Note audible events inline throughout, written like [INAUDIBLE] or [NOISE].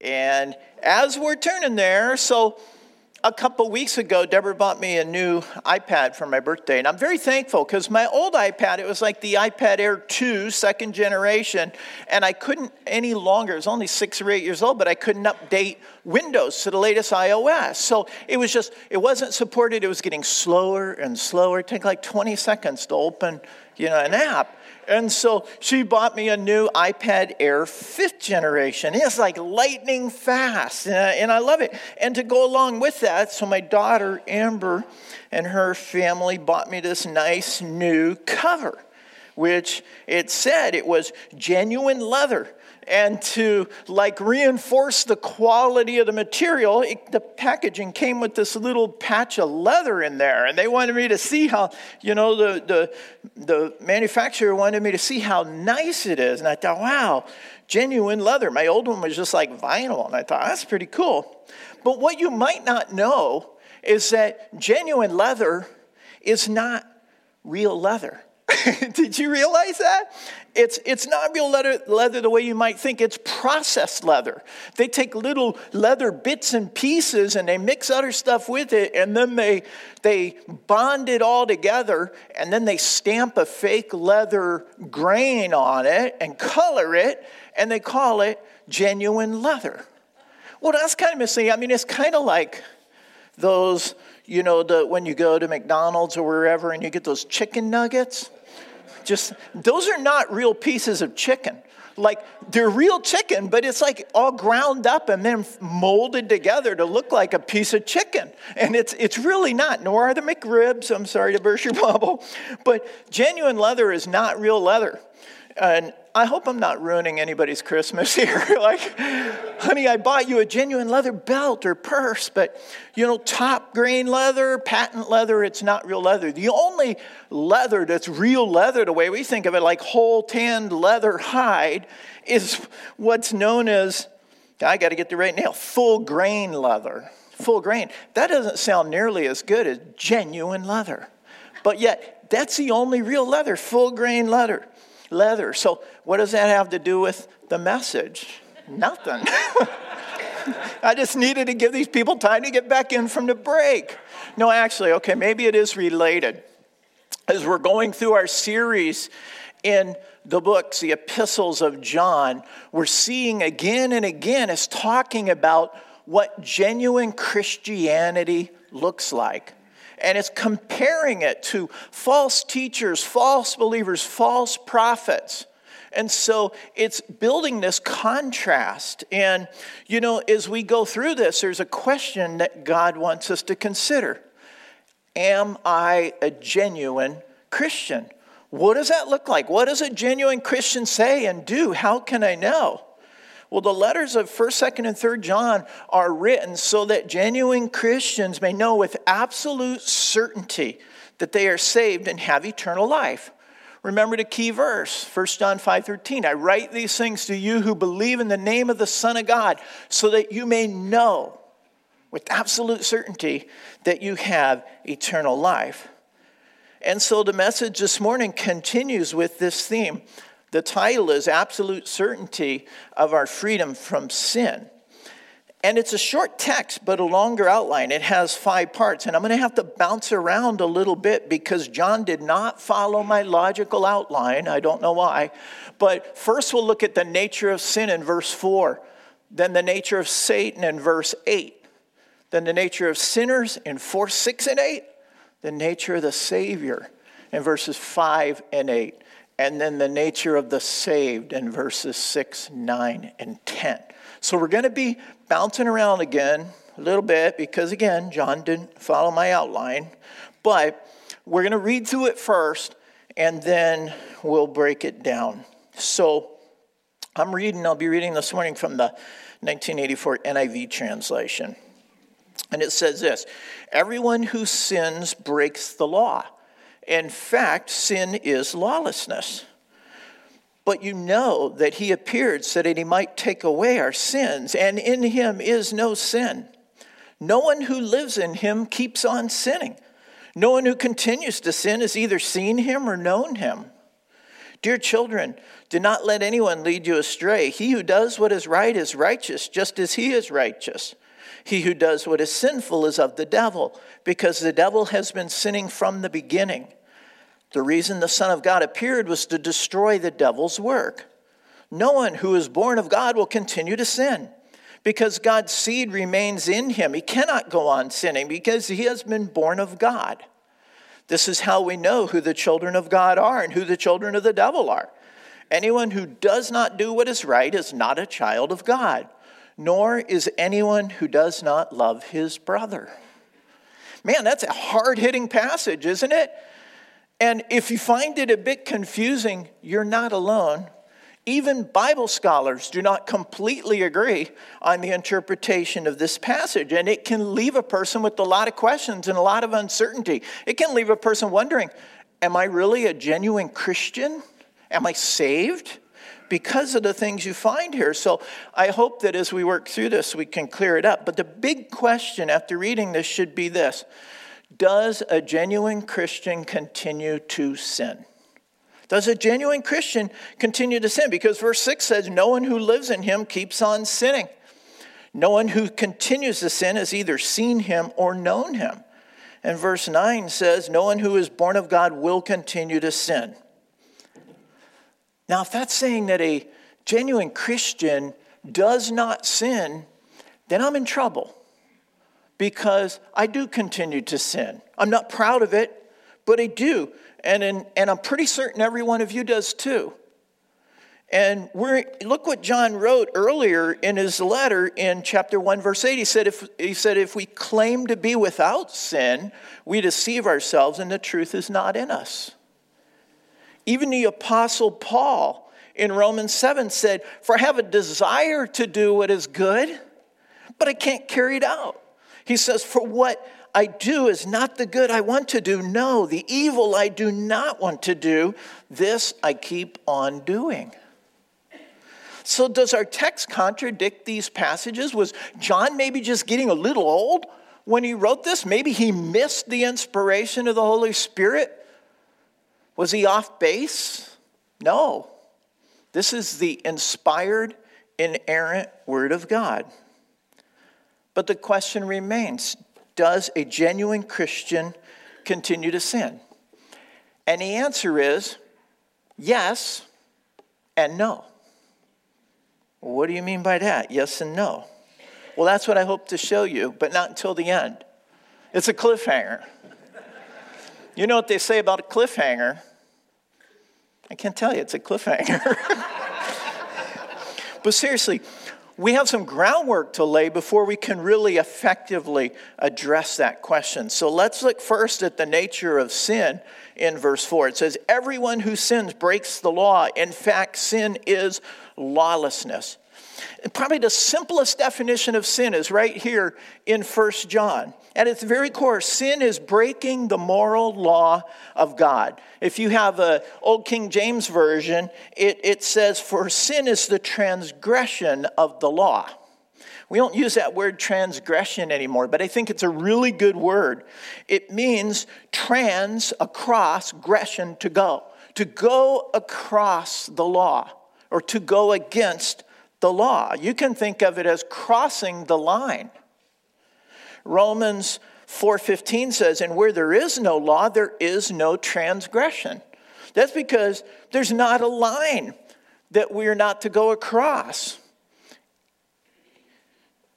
And as we're turning there, so a couple weeks ago, Deborah bought me a new iPad for my birthday, and I'm very thankful because my old iPad, it was like the iPad Air 2, second generation, and I couldn't any longer, it was only six or eight years old, but I couldn't update Windows to the latest iOS. So it was just, it wasn't supported, it was getting slower and slower. It took like 20 seconds to open, you know, an app. And so she bought me a new iPad Air fifth generation. It's like lightning fast, and I love it. And to go along with that, so my daughter Amber and her family bought me this nice new cover, which it said it was genuine leather and to like reinforce the quality of the material, it, the packaging came with this little patch of leather in there. And they wanted me to see how, you know, the, the, the manufacturer wanted me to see how nice it is. And I thought, wow, genuine leather. My old one was just like vinyl. And I thought, that's pretty cool. But what you might not know is that genuine leather is not real leather. [LAUGHS] Did you realize that? It's, it's not real leather, leather the way you might think. It's processed leather. They take little leather bits and pieces and they mix other stuff with it and then they, they bond it all together and then they stamp a fake leather grain on it and color it and they call it genuine leather. Well, that's kind of missing. I mean, it's kind of like those, you know, the, when you go to McDonald's or wherever and you get those chicken nuggets just, those are not real pieces of chicken. Like, they're real chicken, but it's like all ground up and then molded together to look like a piece of chicken. And it's, it's really not, nor are the McRibs. I'm sorry to burst your [LAUGHS] bubble. But genuine leather is not real leather. And I hope I'm not ruining anybody's Christmas [LAUGHS] here. like, honey, I bought you a genuine leather belt or purse, but you know, top grain leather, patent leather, it's not real leather. The only leather that's real leather, the way we think of it, like whole tanned leather hide, is what's known as, I got to get the right name, full grain leather. Full grain. That doesn't sound nearly as good as genuine leather. But yet, that's the only real leather, full grain leather leather. So, what does that have to do with the message? Nothing. [LAUGHS] I just needed to give these people time to get back in from the break. No, actually, okay, maybe it is related. As we're going through our series in the books, the epistles of John, we're seeing again and again is talking about what genuine Christianity looks like and it's comparing it to false teachers, false believers, false prophets. And so it's building this contrast. And, you know, as we go through this, there's a question that God wants us to consider Am I a genuine Christian? What does that look like? What does a genuine Christian say and do? How can I know? Well, the letters of 1st, 2nd, and 3rd John are written so that genuine Christians may know with absolute certainty that they are saved and have eternal life. Remember the key verse, 1 John 5:13. I write these things to you who believe in the name of the Son of God, so that you may know with absolute certainty that you have eternal life. And so the message this morning continues with this theme the title is Absolute Certainty of Our Freedom from Sin. And it's a short text, but a longer outline. It has five parts. And I'm going to have to bounce around a little bit because John did not follow my logical outline. I don't know why. But first, we'll look at the nature of sin in verse 4, then the nature of Satan in verse 8, then the nature of sinners in 4, 6, and 8, the nature of the Savior in verses 5 and 8 and then the nature of the saved in verses 6, 9, and 10. So we're going to be bouncing around again a little bit because, again, John didn't follow my outline. But we're going to read through it first and then we'll break it down. So I'm reading, I'll be reading this morning from the 1984 NIV translation. And it says this Everyone who sins breaks the law. In fact, sin is lawlessness. But you know that he appeared so that he might take away our sins, and in him is no sin. No one who lives in him keeps on sinning. No one who continues to sin has either seen him or known him. Dear children, do not let anyone lead you astray. He who does what is right is righteous, just as he is righteous. He who does what is sinful is of the devil, because the devil has been sinning from the beginning. The reason the Son of God appeared was to destroy the devil's work. No one who is born of God will continue to sin because God's seed remains in him. He cannot go on sinning because he has been born of God. This is how we know who the children of God are and who the children of the devil are. Anyone who does not do what is right is not a child of God, nor is anyone who does not love his brother. Man, that's a hard hitting passage, isn't it? And if you find it a bit confusing, you're not alone. Even Bible scholars do not completely agree on the interpretation of this passage, and it can leave a person with a lot of questions and a lot of uncertainty. It can leave a person wondering Am I really a genuine Christian? Am I saved? Because of the things you find here. So I hope that as we work through this, we can clear it up. But the big question after reading this should be this Does a genuine Christian continue to sin? Does a genuine Christian continue to sin? Because verse 6 says, No one who lives in him keeps on sinning. No one who continues to sin has either seen him or known him. And verse 9 says, No one who is born of God will continue to sin. Now, if that's saying that a genuine Christian does not sin, then I'm in trouble because I do continue to sin. I'm not proud of it, but I do and, in, and I'm pretty certain every one of you does too. And we're, look what John wrote earlier in his letter in chapter 1, verse 8. He said, if, he said, if we claim to be without sin, we deceive ourselves and the truth is not in us. Even the Apostle Paul in Romans 7 said, For I have a desire to do what is good, but I can't carry it out. He says, For what I do is not the good I want to do. No, the evil I do not want to do, this I keep on doing. So, does our text contradict these passages? Was John maybe just getting a little old when he wrote this? Maybe he missed the inspiration of the Holy Spirit? Was he off base? No. This is the inspired, inerrant Word of God. But the question remains does a genuine Christian continue to sin? And the answer is yes and no. What do you mean by that? Yes and no. Well, that's what I hope to show you, but not until the end. It's a cliffhanger. You know what they say about a cliffhanger? I can't tell you, it's a cliffhanger. [LAUGHS] but seriously, we have some groundwork to lay before we can really effectively address that question. So let's look first at the nature of sin in verse 4. It says, Everyone who sins breaks the law. In fact, sin is lawlessness. Probably the simplest definition of sin is right here in 1 John. At its very core, sin is breaking the moral law of God. If you have a Old King James Version, it, it says, For sin is the transgression of the law. We don't use that word transgression anymore, but I think it's a really good word. It means trans, across, gression, to go. To go across the law or to go against the law. You can think of it as crossing the line. Romans 4:15 says, "And where there is no law, there is no transgression." That's because there's not a line that we are not to go across.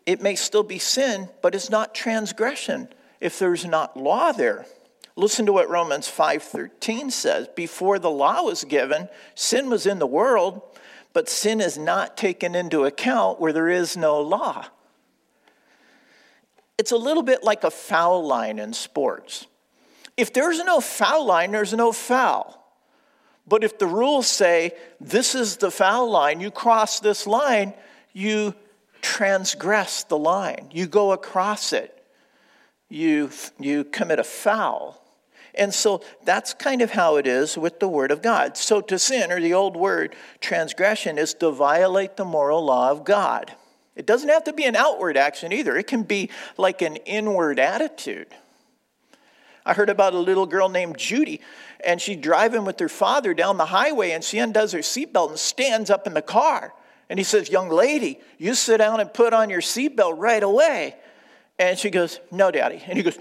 It may still be sin, but it's not transgression if there's not law there. Listen to what Romans 5:13 says. Before the law was given, sin was in the world, but sin is not taken into account where there is no law. It's a little bit like a foul line in sports. If there's no foul line, there's no foul. But if the rules say this is the foul line, you cross this line, you transgress the line. You go across it. You, you commit a foul. And so that's kind of how it is with the Word of God. So to sin, or the old word transgression, is to violate the moral law of God. It doesn't have to be an outward action either, it can be like an inward attitude. I heard about a little girl named Judy, and she's driving with her father down the highway, and she undoes her seatbelt and stands up in the car. And he says, Young lady, you sit down and put on your seatbelt right away. And she goes, No, daddy. And he goes,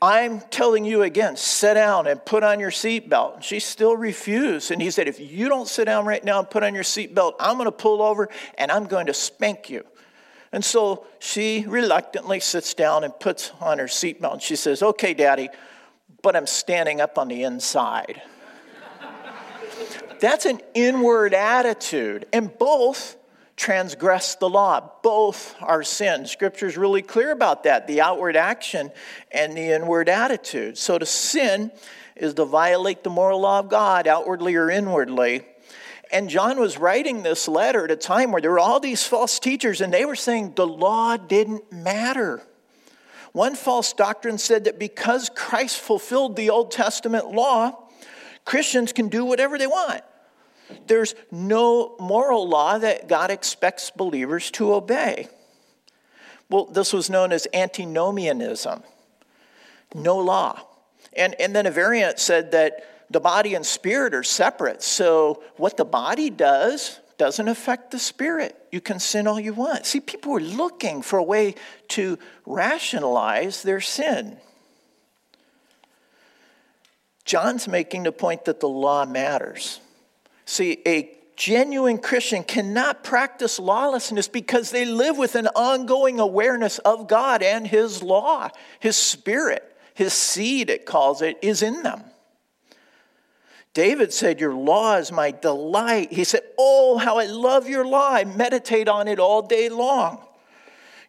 I'm telling you again, sit down and put on your seatbelt. And she still refused. And he said, If you don't sit down right now and put on your seatbelt, I'm going to pull over and I'm going to spank you. And so she reluctantly sits down and puts on her seatbelt. And she says, Okay, daddy, but I'm standing up on the inside. [LAUGHS] That's an inward attitude. And both transgress the law. Both are sin. Scripture is really clear about that the outward action and the inward attitude. So to sin is to violate the moral law of God, outwardly or inwardly. And John was writing this letter at a time where there were all these false teachers, and they were saying the law didn't matter. One false doctrine said that because Christ fulfilled the Old Testament law, Christians can do whatever they want. There's no moral law that God expects believers to obey. Well, this was known as antinomianism no law. And, and then a variant said that the body and spirit are separate. So what the body does doesn't affect the spirit. You can sin all you want. See, people were looking for a way to rationalize their sin. John's making the point that the law matters. See, a genuine Christian cannot practice lawlessness because they live with an ongoing awareness of God and His law. His spirit, His seed, it calls it, is in them. David said, Your law is my delight. He said, Oh, how I love your law. I meditate on it all day long.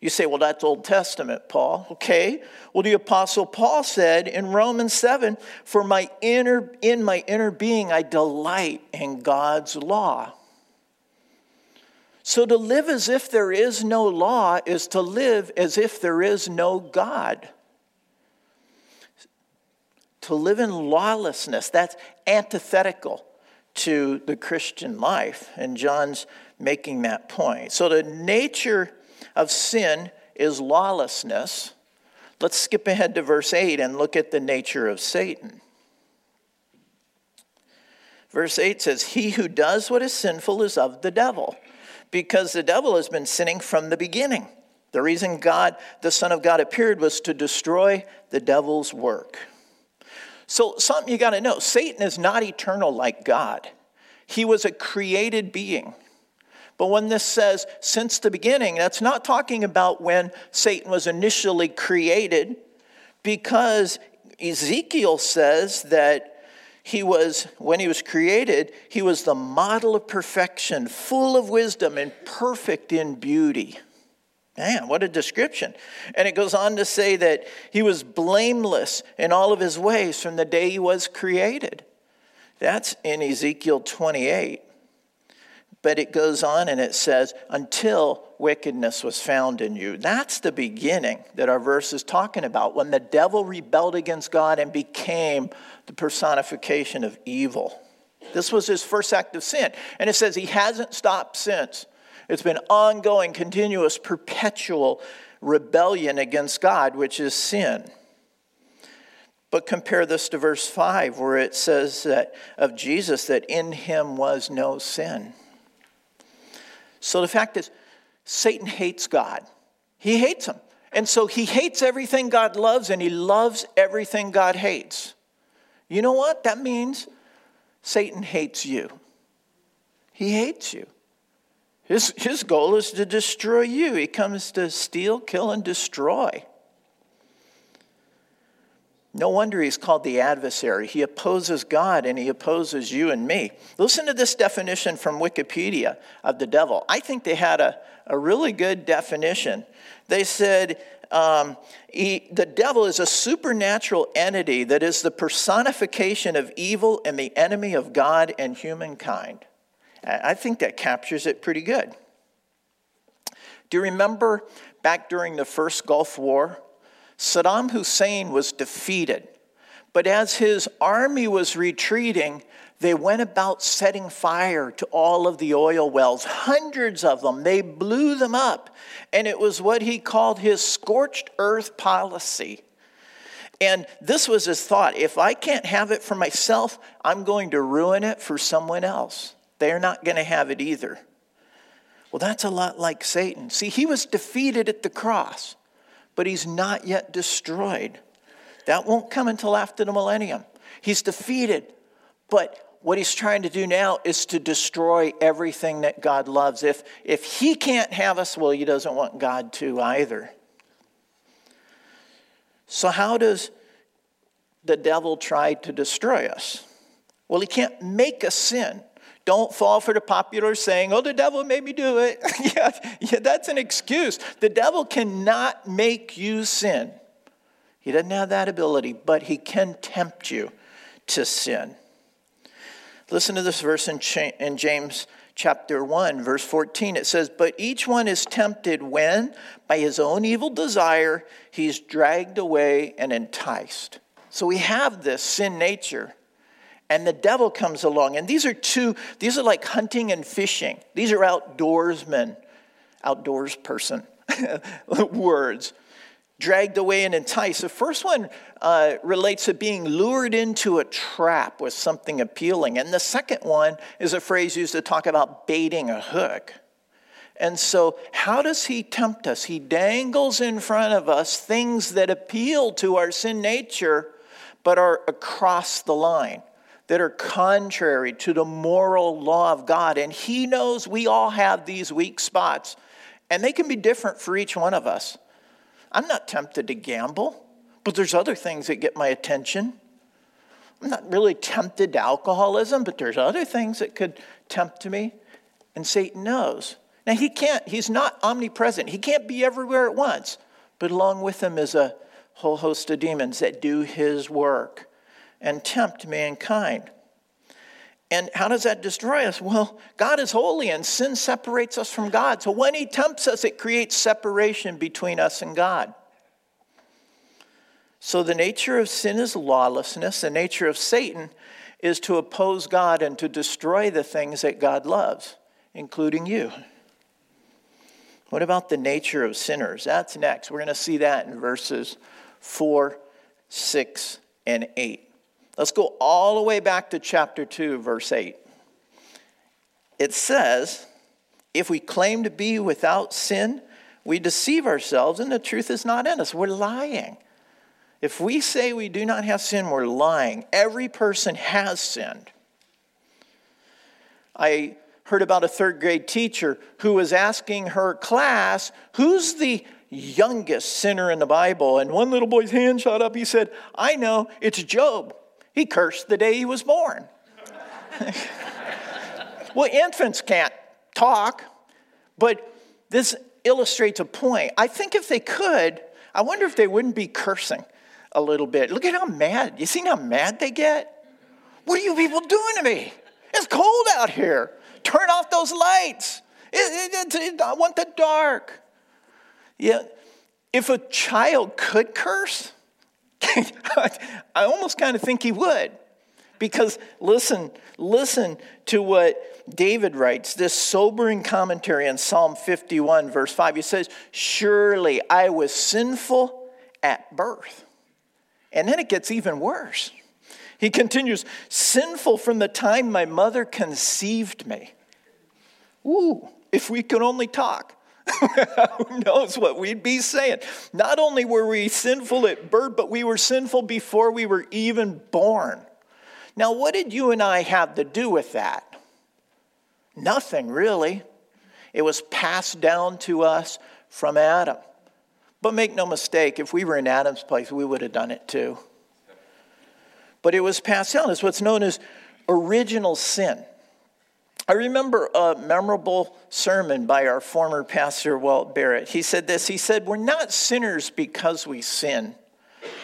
You say, Well, that's Old Testament, Paul. Okay. Well, the Apostle Paul said in Romans 7 For my inner, in my inner being, I delight in God's law. So to live as if there is no law is to live as if there is no God to live in lawlessness. That's antithetical to the Christian life. And John's making that point. So the nature of sin is lawlessness. Let's skip ahead to verse 8 and look at the nature of Satan. Verse 8 says, He who does what is sinful is of the devil, because the devil has been sinning from the beginning. The reason God, the Son of God, appeared was to destroy the devil's work. So, something you got to know Satan is not eternal like God, he was a created being. But when this says since the beginning, that's not talking about when Satan was initially created, because Ezekiel says that he was, when he was created, he was the model of perfection, full of wisdom and perfect in beauty. Man, what a description. And it goes on to say that he was blameless in all of his ways from the day he was created. That's in Ezekiel 28. But it goes on and it says, until wickedness was found in you. That's the beginning that our verse is talking about, when the devil rebelled against God and became the personification of evil. This was his first act of sin. And it says he hasn't stopped since. It's been ongoing, continuous, perpetual rebellion against God, which is sin. But compare this to verse 5, where it says that of Jesus that in him was no sin. So the fact is, Satan hates God. He hates him. And so he hates everything God loves and he loves everything God hates. You know what? That means Satan hates you. He hates you. His, his goal is to destroy you. He comes to steal, kill, and destroy. No wonder he's called the adversary. He opposes God and he opposes you and me. Listen to this definition from Wikipedia of the devil. I think they had a, a really good definition. They said um, he, the devil is a supernatural entity that is the personification of evil and the enemy of God and humankind. I think that captures it pretty good. Do you remember back during the first Gulf War? Saddam Hussein was defeated, but as his army was retreating, they went about setting fire to all of the oil wells, hundreds of them. They blew them up, and it was what he called his scorched earth policy. And this was his thought if I can't have it for myself, I'm going to ruin it for someone else. They're not going to have it either. Well, that's a lot like Satan. See, he was defeated at the cross, but he's not yet destroyed. That won't come until after the millennium. He's defeated, but what he's trying to do now is to destroy everything that God loves. If, if he can't have us, well, he doesn't want God to either. So, how does the devil try to destroy us? Well, he can't make us sin. Don't fall for the popular saying, oh, the devil made me do it. [LAUGHS] yeah, yeah, that's an excuse. The devil cannot make you sin. He doesn't have that ability, but he can tempt you to sin. Listen to this verse in, in James chapter 1, verse 14. It says, But each one is tempted when, by his own evil desire, he's dragged away and enticed. So we have this sin nature. And the devil comes along. And these are two, these are like hunting and fishing. These are outdoorsmen, outdoors person [LAUGHS] words dragged away and enticed. The first one uh, relates to being lured into a trap with something appealing. And the second one is a phrase used to talk about baiting a hook. And so, how does he tempt us? He dangles in front of us things that appeal to our sin nature, but are across the line, that are contrary to the moral law of God. And he knows we all have these weak spots, and they can be different for each one of us. I'm not tempted to gamble, but there's other things that get my attention. I'm not really tempted to alcoholism, but there's other things that could tempt me. And Satan knows. Now, he can't, he's not omnipresent. He can't be everywhere at once. But along with him is a whole host of demons that do his work and tempt mankind. And how does that destroy us? Well, God is holy and sin separates us from God. So when He tempts us, it creates separation between us and God. So the nature of sin is lawlessness. The nature of Satan is to oppose God and to destroy the things that God loves, including you. What about the nature of sinners? That's next. We're going to see that in verses 4, 6, and 8. Let's go all the way back to chapter 2, verse 8. It says, If we claim to be without sin, we deceive ourselves and the truth is not in us. We're lying. If we say we do not have sin, we're lying. Every person has sinned. I heard about a third grade teacher who was asking her class, Who's the youngest sinner in the Bible? And one little boy's hand shot up. He said, I know, it's Job. He cursed the day he was born. well, infants can't talk, but this illustrates a point. I think if they could, I wonder if they wouldn't be cursing a little bit. Look at how mad. You see how mad they get? What are you people doing to me? It's cold out here. Turn off those lights. It, it, it, I want the dark. Yeah, if a child could curse, [LAUGHS] I almost kind of think he would. Because listen, listen to what David writes, this sobering commentary on Psalm 51, verse 5. He says, Surely I was sinful at birth. And then it gets even worse. He continues, Sinful from the time my mother conceived me. Ooh, if we could only talk. [LAUGHS] Who knows what we'd be saying? Not only were we sinful at birth, but we were sinful before we were even born. Now, what did you and I have to do with that? Nothing, really. It was passed down to us from Adam. But make no mistake, if we were in Adam's place, we would have done it too. But it was passed down. It's what's known as original sin. I remember a memorable sermon by our former pastor, Walt Barrett. He said this He said, We're not sinners because we sin,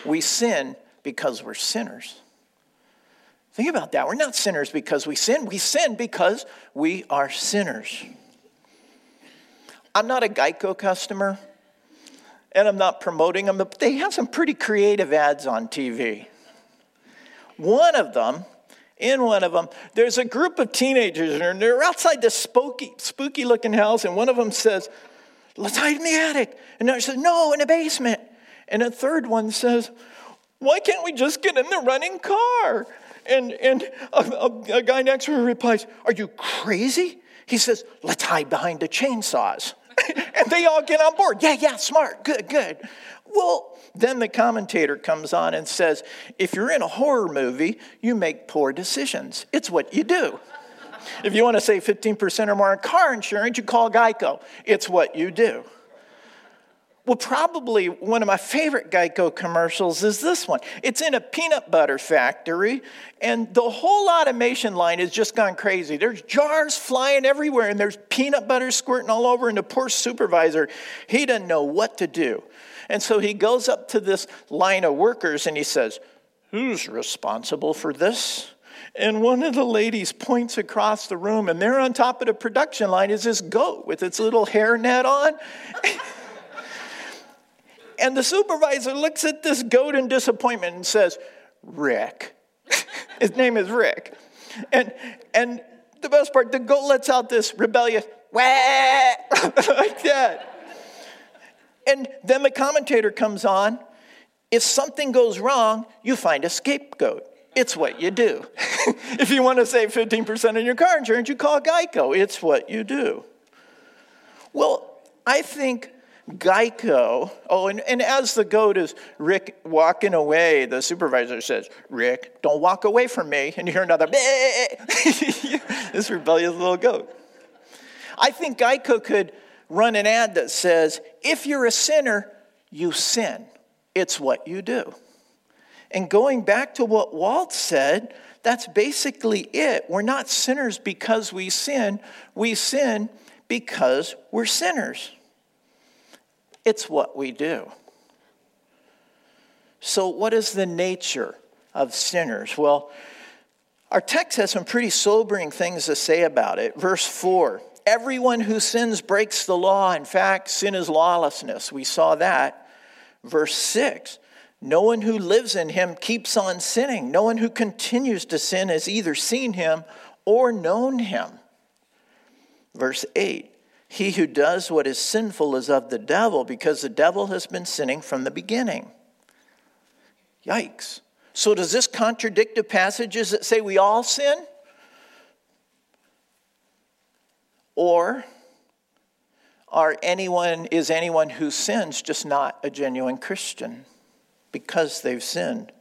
we sin because we're sinners. Think about that. We're not sinners because we sin, we sin because we are sinners. I'm not a Geico customer, and I'm not promoting them, but they have some pretty creative ads on TV. One of them in one of them, there's a group of teenagers, and they're outside this spooky, spooky looking house, and one of them says, Let's hide in the attic. And another says, No, in the basement. And a third one says, Why can't we just get in the running car? And, and a, a, a guy next to her replies, Are you crazy? He says, Let's hide behind the chainsaws. [LAUGHS] and they all get on board. Yeah, yeah, smart, good, good. Well, then the commentator comes on and says, If you're in a horror movie, you make poor decisions. It's what you do. if you want to save 15% or more on car insurance, you call Geico. It's what you do. Well, probably one of my favorite Geico commercials is this one. It's in a peanut butter factory, and the whole automation line has just gone crazy. There's jars flying everywhere, and there's peanut butter squirting all over, and the poor supervisor, he doesn't know what to do. And so he goes up to this line of workers and he says, Who's responsible for this? And one of the ladies points across the room, and there on top of the production line is this goat with its little hair net on. [LAUGHS] And the supervisor looks at this goat in disappointment and says, Rick. [LAUGHS] His name is Rick. And, and the best part, the goat lets out this rebellious, wah, [LAUGHS] like that. And then the commentator comes on. If something goes wrong, you find a scapegoat. It's what you do. [LAUGHS] if you want to save 15% on your car insurance, you call Geico. It's what you do. Well, I think Geico. Oh, and, and as the goat is Rick walking away, the supervisor says, Rick, don't walk away from me. And you hear another, [LAUGHS] this rebellious little goat. I think Geico could run an ad that says, if you're a sinner, you sin. It's what you do. And going back to what Walt said, that's basically it. We're not sinners because we sin, we sin because we're sinners. It's what we do. So, what is the nature of sinners? Well, our text has some pretty sobering things to say about it. Verse 4 Everyone who sins breaks the law. In fact, sin is lawlessness. We saw that. Verse 6 No one who lives in him keeps on sinning. No one who continues to sin has either seen him or known him. Verse 8 he who does what is sinful is of the devil, because the devil has been sinning from the beginning. Yikes. So, does this contradict the passages that say we all sin? Or are anyone, is anyone who sins just not a genuine Christian because they've sinned?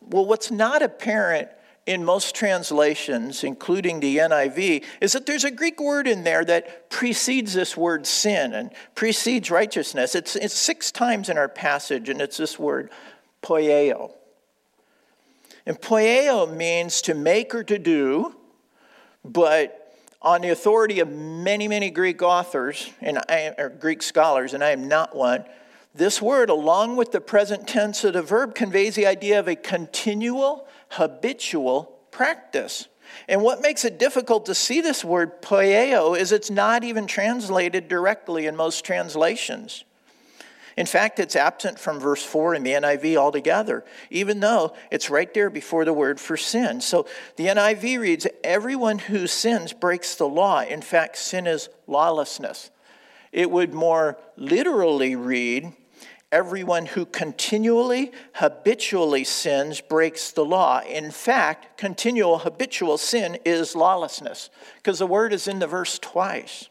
Well, what's not apparent in most translations, including the NIV, is that there's a Greek word in there that precedes this word sin and precedes righteousness. It's, it's six times in our passage, and it's this word, poieo. And poieo means to make or to do, but on the authority of many, many Greek authors and I, or Greek scholars, and I am not one, this word, along with the present tense of the verb, conveys the idea of a continual, habitual practice. And what makes it difficult to see this word poieo is it's not even translated directly in most translations. In fact, it's absent from verse 4 in the NIV altogether, even though it's right there before the word for sin. So the NIV reads, Everyone who sins breaks the law. In fact, sin is lawlessness. It would more literally read, Everyone who continually, habitually sins breaks the law. In fact, continual, habitual sin is lawlessness, because the word is in the verse twice.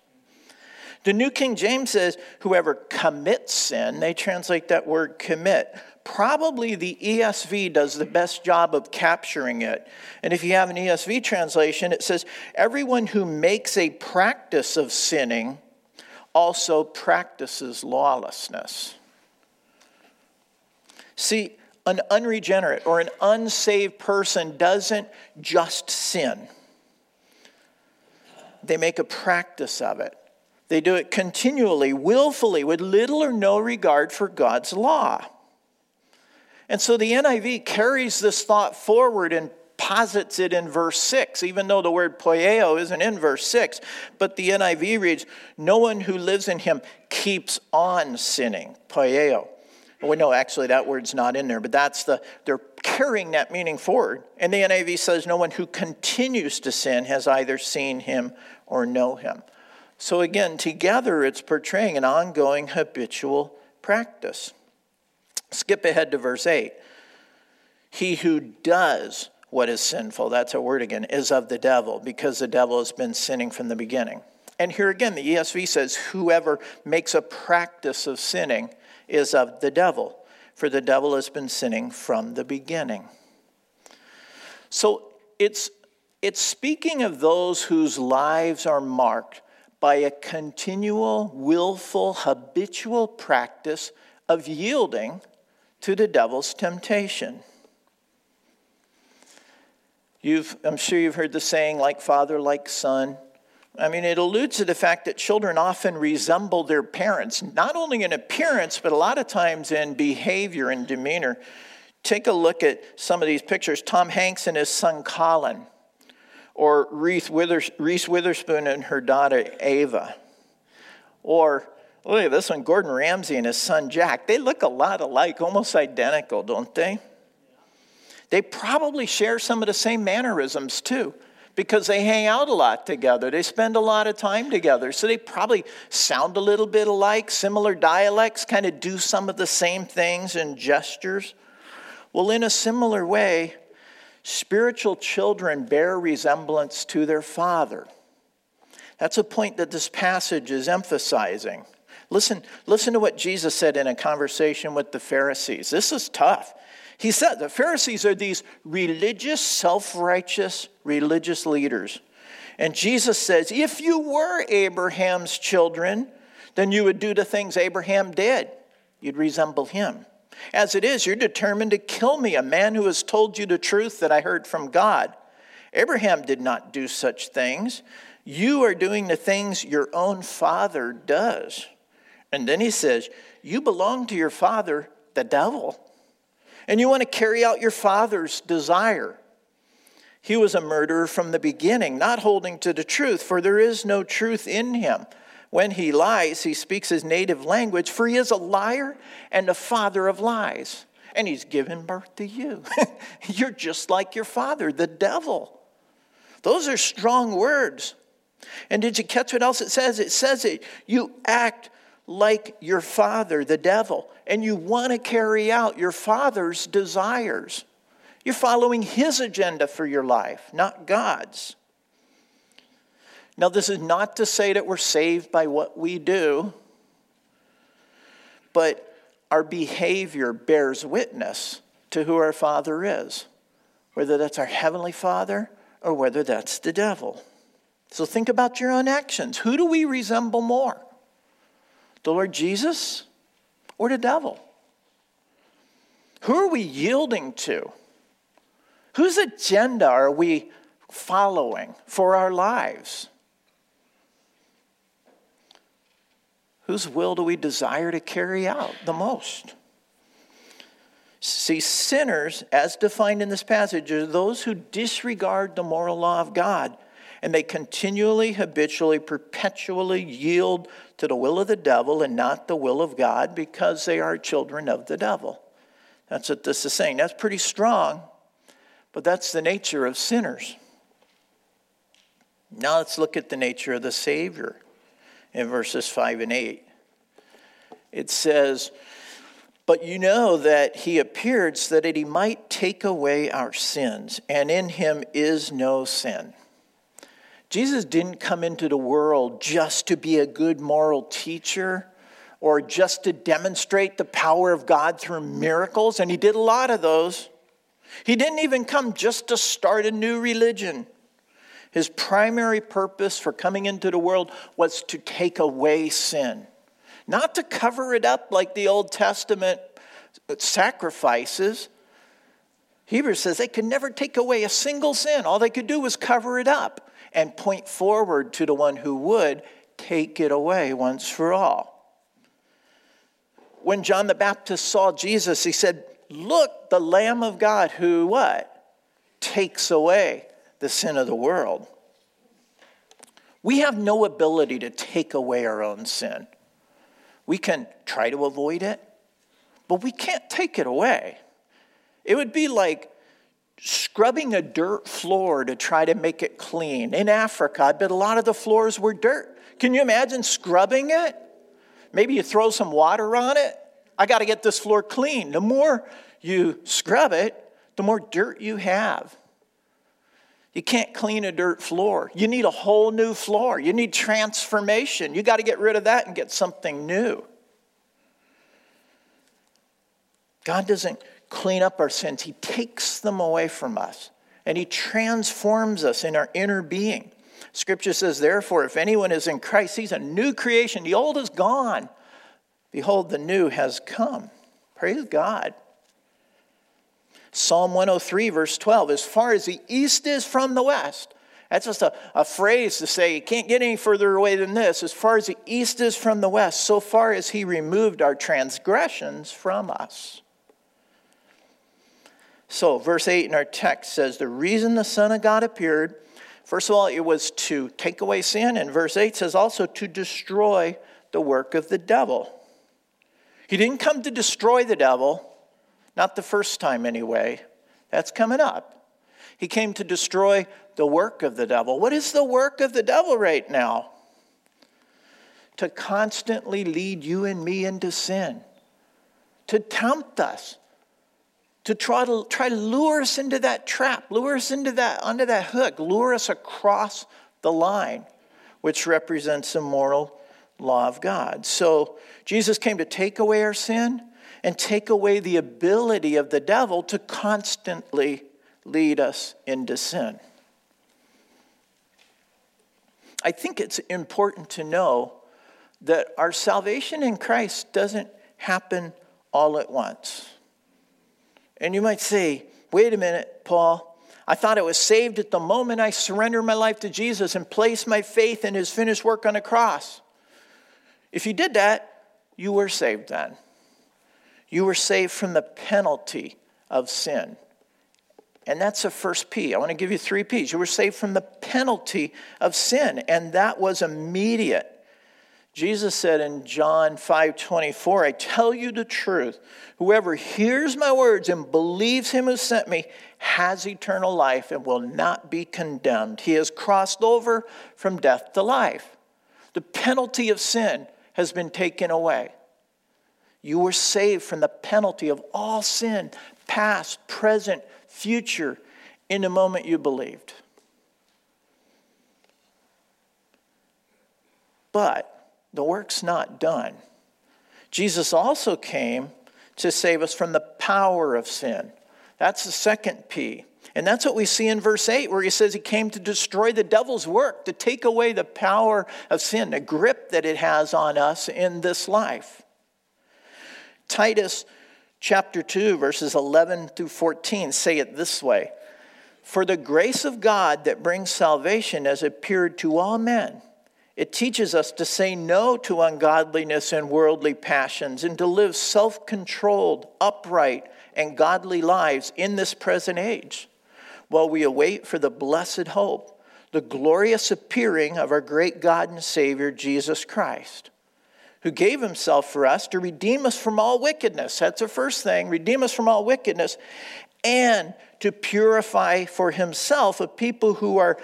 The New King James says, whoever commits sin, they translate that word commit. Probably the ESV does the best job of capturing it. And if you have an ESV translation, it says, everyone who makes a practice of sinning also practices lawlessness. See, an unregenerate or an unsaved person doesn't just sin, they make a practice of it. They do it continually, willfully, with little or no regard for God's law. And so the NIV carries this thought forward and posits it in verse 6, even though the word poieo isn't in verse 6. But the NIV reads, No one who lives in him keeps on sinning, poieo. Well, no, actually, that word's not in there, but that's the, they're carrying that meaning forward. And the NIV says, No one who continues to sin has either seen him or know him. So again, together it's portraying an ongoing habitual practice. Skip ahead to verse 8. He who does what is sinful, that's a word again, is of the devil, because the devil has been sinning from the beginning. And here again, the ESV says, whoever makes a practice of sinning is of the devil, for the devil has been sinning from the beginning. So it's, it's speaking of those whose lives are marked by a continual, willful, habitual practice of yielding to the devil's temptation. You've, I'm sure you've heard the saying, like father, like son. I mean, it alludes to the fact that children often resemble their parents, not only in appearance, but a lot of times in behavior and demeanor. Take a look at some of these pictures Tom Hanks and his son Colin, or Reese, Withers, Reese Witherspoon and her daughter Ava. Or, look at this one Gordon Ramsay and his son Jack. They look a lot alike, almost identical, don't they? They probably share some of the same mannerisms too because they hang out a lot together. They spend a lot of time together. So they probably sound a little bit alike, similar dialects, kind of do some of the same things and gestures. Well, in a similar way, spiritual children bear resemblance to their father. That's a point that this passage is emphasizing. Listen, listen to what Jesus said in a conversation with the Pharisees. This is tough. He said the Pharisees are these religious, self righteous religious leaders. And Jesus says, if you were Abraham's children, then you would do the things Abraham did. You'd resemble him. As it is, you're determined to kill me, a man who has told you the truth that I heard from God. Abraham did not do such things. You are doing the things your own father does. And then he says, You belong to your father, the devil and you want to carry out your father's desire. He was a murderer from the beginning, not holding to the truth, for there is no truth in him. When he lies, he speaks his native language, for he is a liar and a father of lies. And he's given birth to you. [LAUGHS] You're just like your father, the devil. Those are strong words. And did you catch what else it says? It says it. You act like your father, the devil, and you want to carry out your father's desires. You're following his agenda for your life, not God's. Now, this is not to say that we're saved by what we do, but our behavior bears witness to who our Father is, whether that's our Heavenly Father or whether that's the devil. So think about your own actions. Who do we resemble more? The Lord Jesus or the devil? Who are we yielding to? Whose agenda are we following for our lives? Whose will do we desire to carry out the most? See, sinners, as defined in this passage, are those who disregard the moral law of God and they continually, habitually, perpetually yield to the will of the devil and not the will of God because they are children of the devil. That's what this is saying. That's pretty strong, but that's the nature of sinners. Now let's look at the nature of the Savior in verses 5 and 8. It says, But you know that he appeared so that he might take away our sins, and in him is no sin. Jesus didn't come into the world just to be a good moral teacher or just to demonstrate the power of God through miracles, and he did a lot of those. He didn't even come just to start a new religion. His primary purpose for coming into the world was to take away sin, not to cover it up like the Old Testament sacrifices. Hebrews says they could never take away a single sin. All they could do was cover it up and point forward to the one who would take it away once for all. When John the Baptist saw Jesus, he said, Look, the Lamb of God who what? Takes away the sin of the world. We have no ability to take away our own sin. We can try to avoid it, but we can't take it away. It would be like scrubbing a dirt floor to try to make it clean. In Africa, I bet a lot of the floors were dirt. Can you imagine scrubbing it? Maybe you throw some water on it. I got to get this floor clean. The more you scrub it, the more dirt you have. You can't clean a dirt floor. You need a whole new floor. You need transformation. You got to get rid of that and get something new. God doesn't clean up our sins, He takes them away from us and He transforms us in our inner being. Scripture says, therefore, if anyone is in Christ, he's a new creation. The old is gone. Behold, the new has come. Praise God. Psalm 103, verse 12, as far as the east is from the west. That's just a, a phrase to say you can't get any further away than this. As far as the east is from the west, so far as he removed our transgressions from us. So, verse 8 in our text says, The reason the Son of God appeared, first of all, it was to take away sin, and verse 8 says also to destroy the work of the devil. He didn't come to destroy the devil, not the first time, anyway. That's coming up. He came to destroy the work of the devil. What is the work of the devil right now? To constantly lead you and me into sin, to tempt us, to try to try to lure us into that trap, lure us into that under that hook, lure us across the line, which represents the moral law of God. So Jesus came to take away our sin and take away the ability of the devil to constantly lead us into sin. I think it's important to know that our salvation in Christ doesn't happen all at once. And you might say, wait a minute, Paul. I thought I was saved at the moment I surrendered my life to Jesus and placed my faith in his finished work on the cross. If you did that, you were saved then. You were saved from the penalty of sin. And that's the first P. I want to give you three P's. You were saved from the penalty of sin, and that was immediate. Jesus said in John 5 24, I tell you the truth. Whoever hears my words and believes him who sent me has eternal life and will not be condemned. He has crossed over from death to life. The penalty of sin has been taken away. You were saved from the penalty of all sin, past, present, future, in the moment you believed. But the work's not done. Jesus also came to save us from the power of sin. That's the second P. And that's what we see in verse 8, where he says he came to destroy the devil's work, to take away the power of sin, the grip that it has on us in this life. Titus chapter 2, verses 11 through 14 say it this way For the grace of God that brings salvation has appeared to all men. It teaches us to say no to ungodliness and worldly passions and to live self controlled, upright, and godly lives in this present age while we await for the blessed hope, the glorious appearing of our great God and Savior, Jesus Christ who gave himself for us to redeem us from all wickedness. That's the first thing redeem us from all wickedness, and to purify for himself a people who are,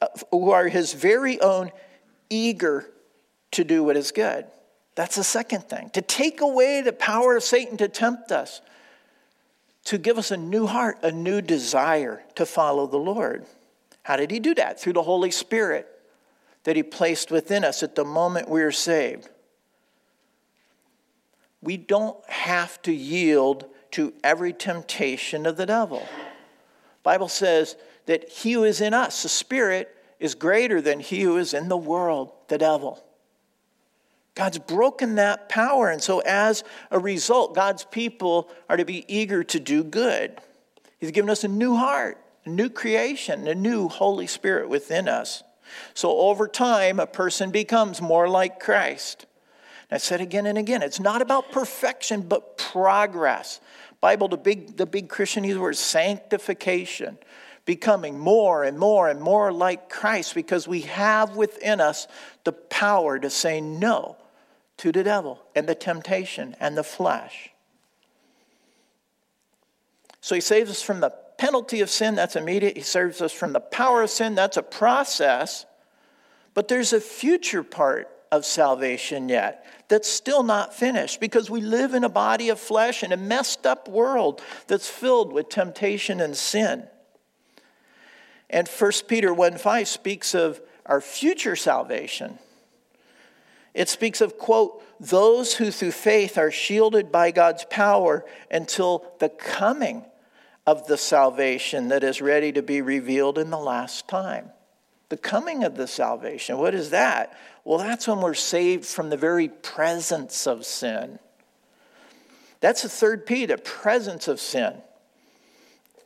uh, who are his very own, eager to do what is good. That's the second thing. To take away the power of Satan to tempt us, to give us a new heart, a new desire to follow the Lord. How did he do that? Through the Holy Spirit that he placed within us at the moment we are saved we don't have to yield to every temptation of the devil. Bible says that he who is in us, the spirit, is greater than he who is in the world, the devil. God's broken that power, and so as a result, God's people are to be eager to do good. He's given us a new heart, a new creation, a new Holy Spirit within us. So over time, a person becomes more like Christ. I said again and again, it's not about perfection, but progress. Bible, the big, the big Christian word, sanctification, becoming more and more and more like Christ because we have within us the power to say no to the devil and the temptation and the flesh. So he saves us from the penalty of sin, that's immediate. He saves us from the power of sin, that's a process. But there's a future part of salvation yet. That's still not finished because we live in a body of flesh in a messed up world that's filled with temptation and sin. And 1 Peter 1 5 speaks of our future salvation. It speaks of, quote, those who through faith are shielded by God's power until the coming of the salvation that is ready to be revealed in the last time. The coming of the salvation, what is that? Well, that's when we're saved from the very presence of sin. That's the third P, the presence of sin.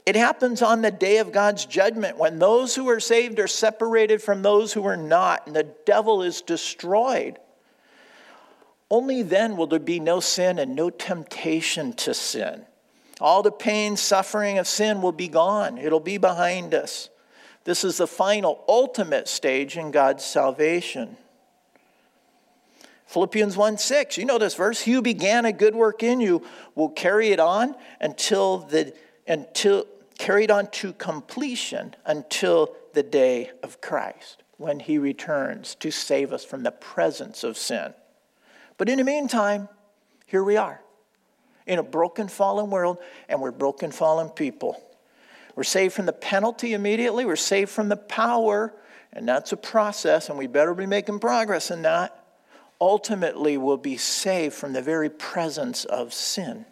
It happens on the day of God's judgment when those who are saved are separated from those who are not, and the devil is destroyed. Only then will there be no sin and no temptation to sin. All the pain, suffering of sin will be gone, it'll be behind us. This is the final, ultimate stage in God's salvation. Philippians 1 6, you know this verse. He who began a good work in you will carry it on until the until carried on to completion until the day of Christ, when he returns to save us from the presence of sin. But in the meantime, here we are in a broken, fallen world, and we're broken, fallen people. We're saved from the penalty immediately, we're saved from the power, and that's a process, and we better be making progress in that. Ultimately, we'll be saved from the very presence of sin.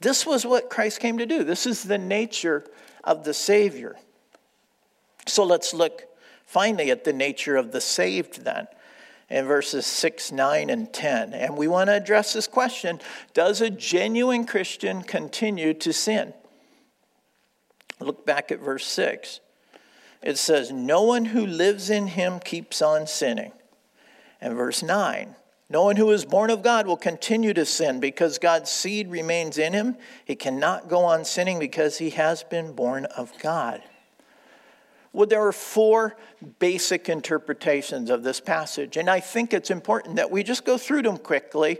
This was what Christ came to do. This is the nature of the Savior. So let's look finally at the nature of the saved then in verses 6, 9, and 10. And we want to address this question Does a genuine Christian continue to sin? Look back at verse 6. It says, No one who lives in him keeps on sinning. And verse 9, no one who is born of God will continue to sin because God's seed remains in him. He cannot go on sinning because he has been born of God. Well, there are four basic interpretations of this passage, and I think it's important that we just go through them quickly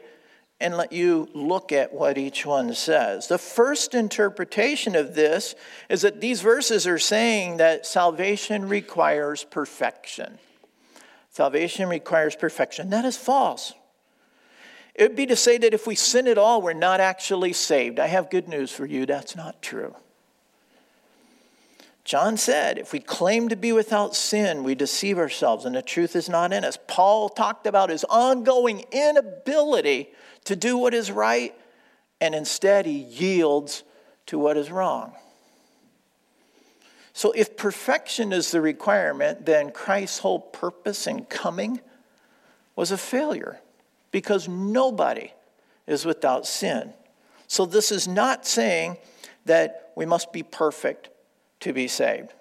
and let you look at what each one says. The first interpretation of this is that these verses are saying that salvation requires perfection. Salvation requires perfection. That is false. It would be to say that if we sin at all, we're not actually saved. I have good news for you that's not true. John said, if we claim to be without sin, we deceive ourselves and the truth is not in us. Paul talked about his ongoing inability to do what is right, and instead he yields to what is wrong. So, if perfection is the requirement, then Christ's whole purpose in coming was a failure because nobody is without sin. So, this is not saying that we must be perfect to be saved.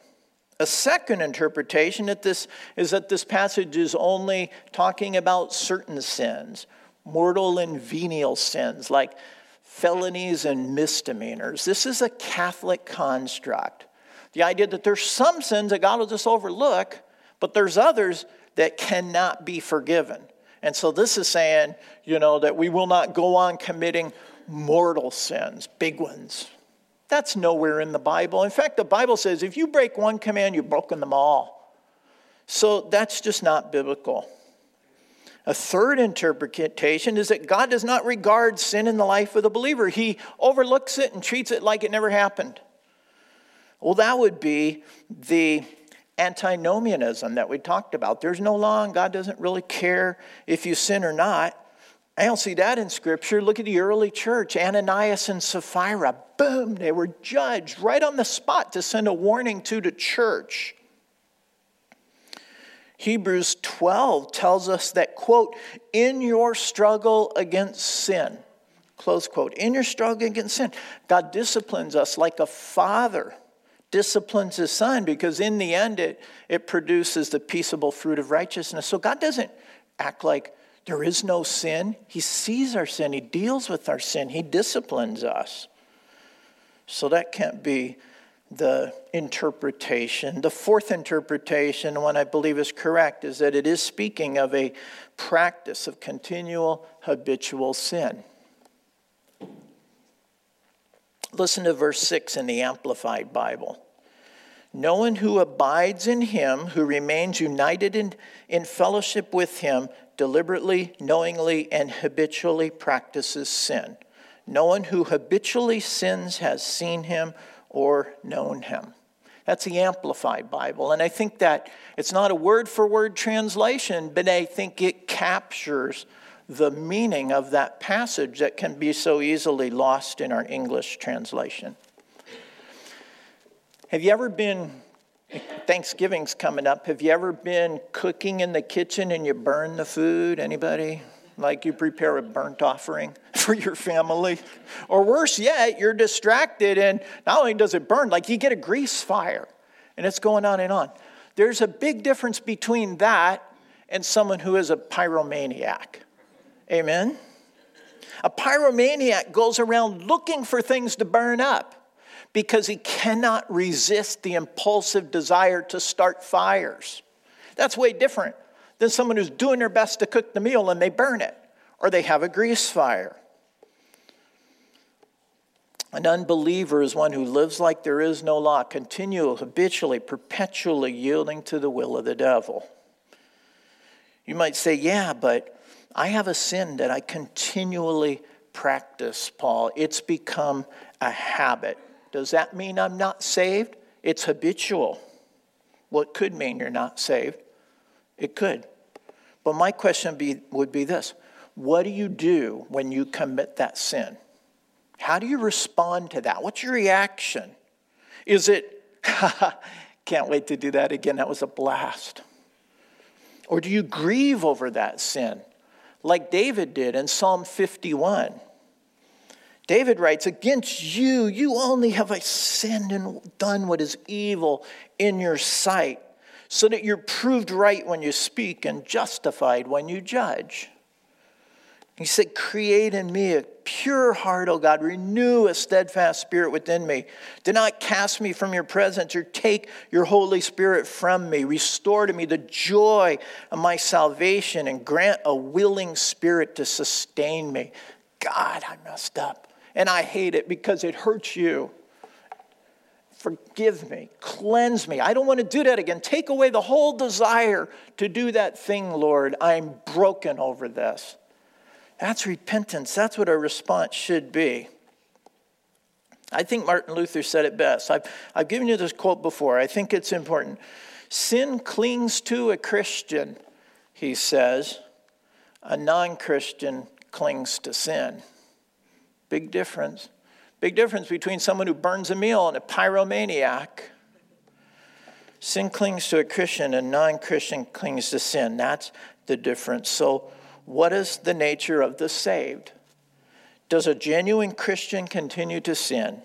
A second interpretation that this is that this passage is only talking about certain sins, mortal and venial sins like felonies and misdemeanors. This is a Catholic construct. The idea that there's some sins that God will just overlook, but there's others that cannot be forgiven. And so this is saying, you know, that we will not go on committing mortal sins, big ones, that's nowhere in the Bible. In fact, the Bible says if you break one command, you've broken them all. So that's just not biblical. A third interpretation is that God does not regard sin in the life of the believer, He overlooks it and treats it like it never happened. Well, that would be the antinomianism that we talked about. There's no law, and God doesn't really care if you sin or not. I don't see that in Scripture. Look at the early church Ananias and Sapphira. Boom, they were judged right on the spot to send a warning to the church. Hebrews 12 tells us that, quote, in your struggle against sin, close quote, in your struggle against sin, God disciplines us like a father disciplines his son because in the end it, it produces the peaceable fruit of righteousness. So God doesn't act like there is no sin. He sees our sin, He deals with our sin, He disciplines us. So that can't be the interpretation. The fourth interpretation, one I believe is correct, is that it is speaking of a practice of continual habitual sin. Listen to verse 6 in the Amplified Bible. No one who abides in him, who remains united in, in fellowship with him, deliberately, knowingly, and habitually practices sin. No one who habitually sins has seen him or known him. That's the Amplified Bible. And I think that it's not a word for word translation, but I think it captures the meaning of that passage that can be so easily lost in our English translation. Have you ever been, Thanksgiving's coming up, have you ever been cooking in the kitchen and you burn the food? Anybody? Like you prepare a burnt offering [LAUGHS] for your family? Or worse yet, you're distracted and not only does it burn, like you get a grease fire and it's going on and on. There's a big difference between that and someone who is a pyromaniac. Amen? A pyromaniac goes around looking for things to burn up because he cannot resist the impulsive desire to start fires. That's way different than someone who's doing their best to cook the meal and they burn it or they have a grease fire. An unbeliever is one who lives like there is no law, continually, habitually, perpetually yielding to the will of the devil. You might say, yeah, but I have a sin that I continually practice, Paul. It's become a habit. Does that mean I'm not saved? It's habitual. Well, could mean you're not saved. It could. But my question be, would be this What do you do when you commit that sin? How do you respond to that? What's your reaction? Is it, [LAUGHS] can't wait to do that again, that was a blast? Or do you grieve over that sin? Like David did in Psalm 51. David writes, Against you, you only have I sinned and done what is evil in your sight, so that you're proved right when you speak and justified when you judge. He said, Create in me a pure heart, O God. Renew a steadfast spirit within me. Do not cast me from your presence or take your Holy Spirit from me. Restore to me the joy of my salvation and grant a willing spirit to sustain me. God, I messed up. And I hate it because it hurts you. Forgive me, cleanse me. I don't want to do that again. Take away the whole desire to do that thing, Lord. I'm broken over this. That's repentance. That's what our response should be. I think Martin Luther said it best. I've, I've given you this quote before. I think it's important. Sin clings to a Christian, he says. A non Christian clings to sin. Big difference. Big difference between someone who burns a meal and a pyromaniac. Sin clings to a Christian, a non Christian clings to sin. That's the difference. So, what is the nature of the saved? Does a genuine Christian continue to sin?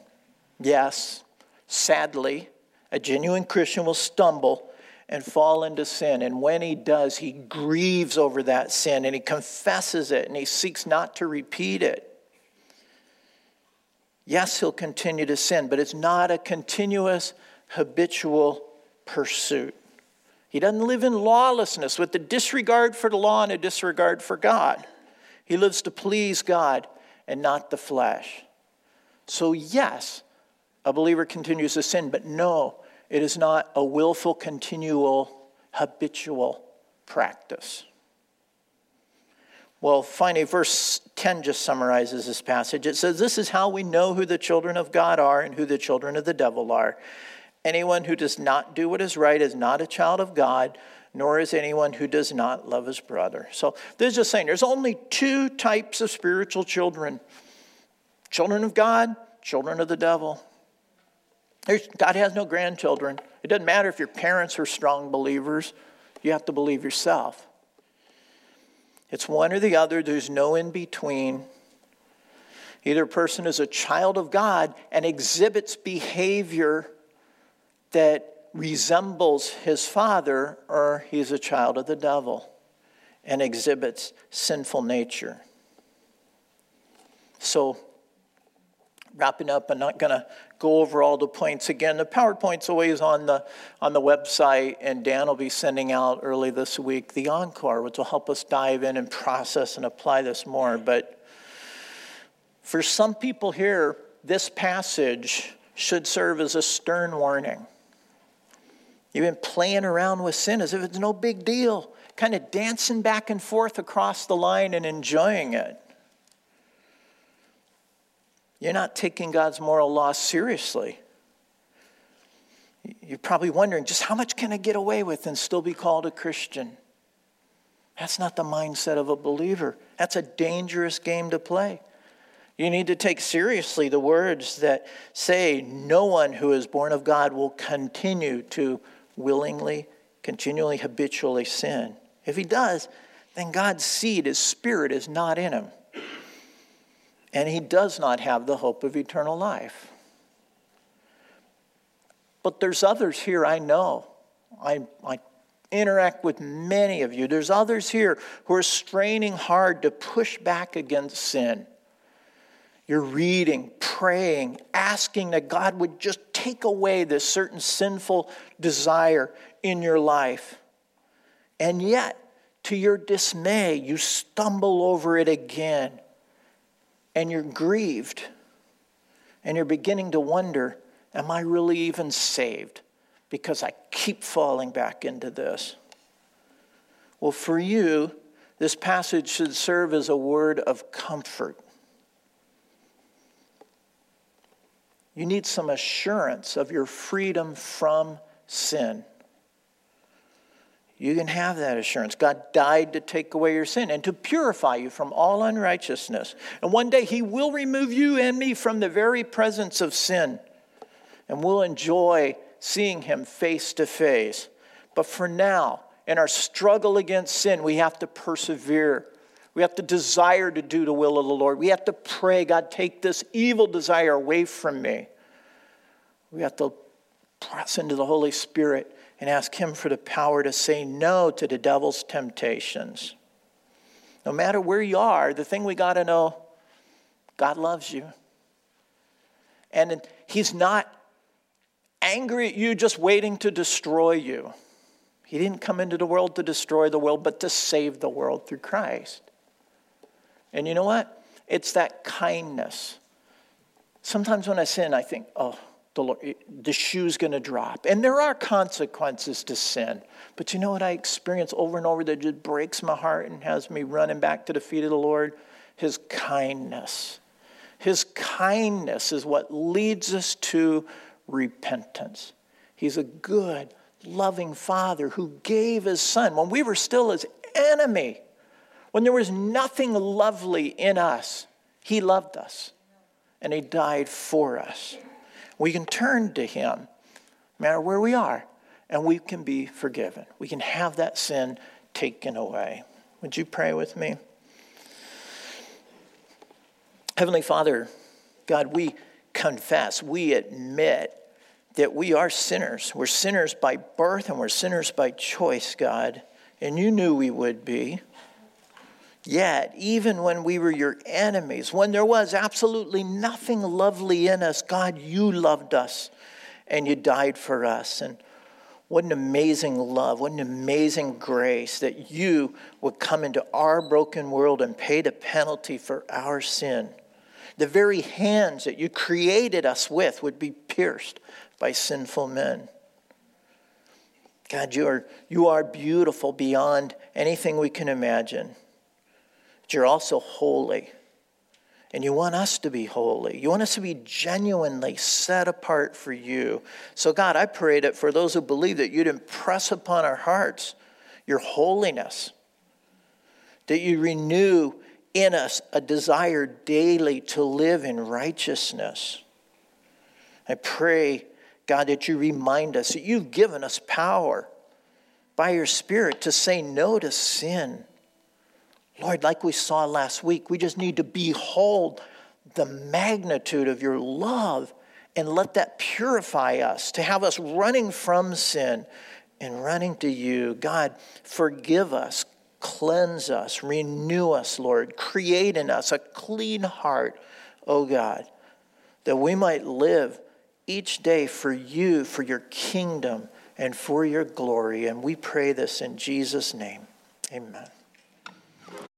Yes. Sadly, a genuine Christian will stumble and fall into sin. And when he does, he grieves over that sin and he confesses it and he seeks not to repeat it. Yes, he'll continue to sin, but it's not a continuous, habitual pursuit. He doesn't live in lawlessness with a disregard for the law and a disregard for God. He lives to please God and not the flesh. So, yes, a believer continues to sin, but no, it is not a willful, continual, habitual practice. Well, finally, verse 10 just summarizes this passage. It says, This is how we know who the children of God are and who the children of the devil are. Anyone who does not do what is right is not a child of God, nor is anyone who does not love his brother. So this is just saying there's only two types of spiritual children children of God, children of the devil. There's, God has no grandchildren. It doesn't matter if your parents are strong believers, you have to believe yourself. It's one or the other, there's no in between. Either person is a child of God and exhibits behavior that resembles his father, or he's a child of the devil and exhibits sinful nature. So, wrapping up, I'm not going to go over all the points again. The PowerPoint's always on the, on the website, and Dan will be sending out early this week the Encore, which will help us dive in and process and apply this more. But for some people here, this passage should serve as a stern warning. You've been playing around with sin as if it's no big deal, kind of dancing back and forth across the line and enjoying it. You're not taking God's moral law seriously. You're probably wondering just how much can I get away with and still be called a Christian? That's not the mindset of a believer. That's a dangerous game to play. You need to take seriously the words that say, No one who is born of God will continue to willingly, continually, habitually sin. If he does, then God's seed, his spirit, is not in him. And he does not have the hope of eternal life. But there's others here I know. I, I interact with many of you. There's others here who are straining hard to push back against sin. You're reading, praying, asking that God would just take away this certain sinful desire in your life. And yet, to your dismay, you stumble over it again and you're grieved and you're beginning to wonder Am I really even saved? Because I keep falling back into this. Well, for you, this passage should serve as a word of comfort. You need some assurance of your freedom from sin. You can have that assurance. God died to take away your sin and to purify you from all unrighteousness. And one day He will remove you and me from the very presence of sin and we'll enjoy seeing him face to face. But for now, in our struggle against sin, we have to persevere. We have to desire to do the will of the Lord. We have to pray, God, take this evil desire away from me. We have to press into the Holy Spirit and ask Him for the power to say no to the devil's temptations. No matter where you are, the thing we got to know God loves you. And He's not angry at you, just waiting to destroy you. He didn't come into the world to destroy the world, but to save the world through Christ. And you know what? It's that kindness. Sometimes when I sin, I think, oh, the, Lord, the shoe's going to drop. And there are consequences to sin. But you know what I experience over and over that just breaks my heart and has me running back to the feet of the Lord? His kindness. His kindness is what leads us to repentance. He's a good, loving Father who gave His Son when we were still His enemy, when there was nothing lovely in us. He loved us and He died for us. We can turn to Him, no matter where we are, and we can be forgiven. We can have that sin taken away. Would you pray with me? Heavenly Father, God, we confess, we admit that we are sinners. We're sinners by birth and we're sinners by choice, God. And you knew we would be. Yet, even when we were your enemies, when there was absolutely nothing lovely in us, God, you loved us and you died for us. And what an amazing love, what an amazing grace that you would come into our broken world and pay the penalty for our sin. The very hands that you created us with would be pierced by sinful men. God, you are, you are beautiful beyond anything we can imagine. But you're also holy. And you want us to be holy. You want us to be genuinely set apart for you. So, God, I pray that for those who believe that you'd impress upon our hearts your holiness, that you renew in us a desire daily to live in righteousness. I pray God, that you remind us that you've given us power by your Spirit to say no to sin. Lord, like we saw last week, we just need to behold the magnitude of your love and let that purify us, to have us running from sin and running to you. God, forgive us, cleanse us, renew us, Lord. Create in us a clean heart, oh God, that we might live each day for you, for your kingdom, and for your glory. And we pray this in Jesus' name. Amen.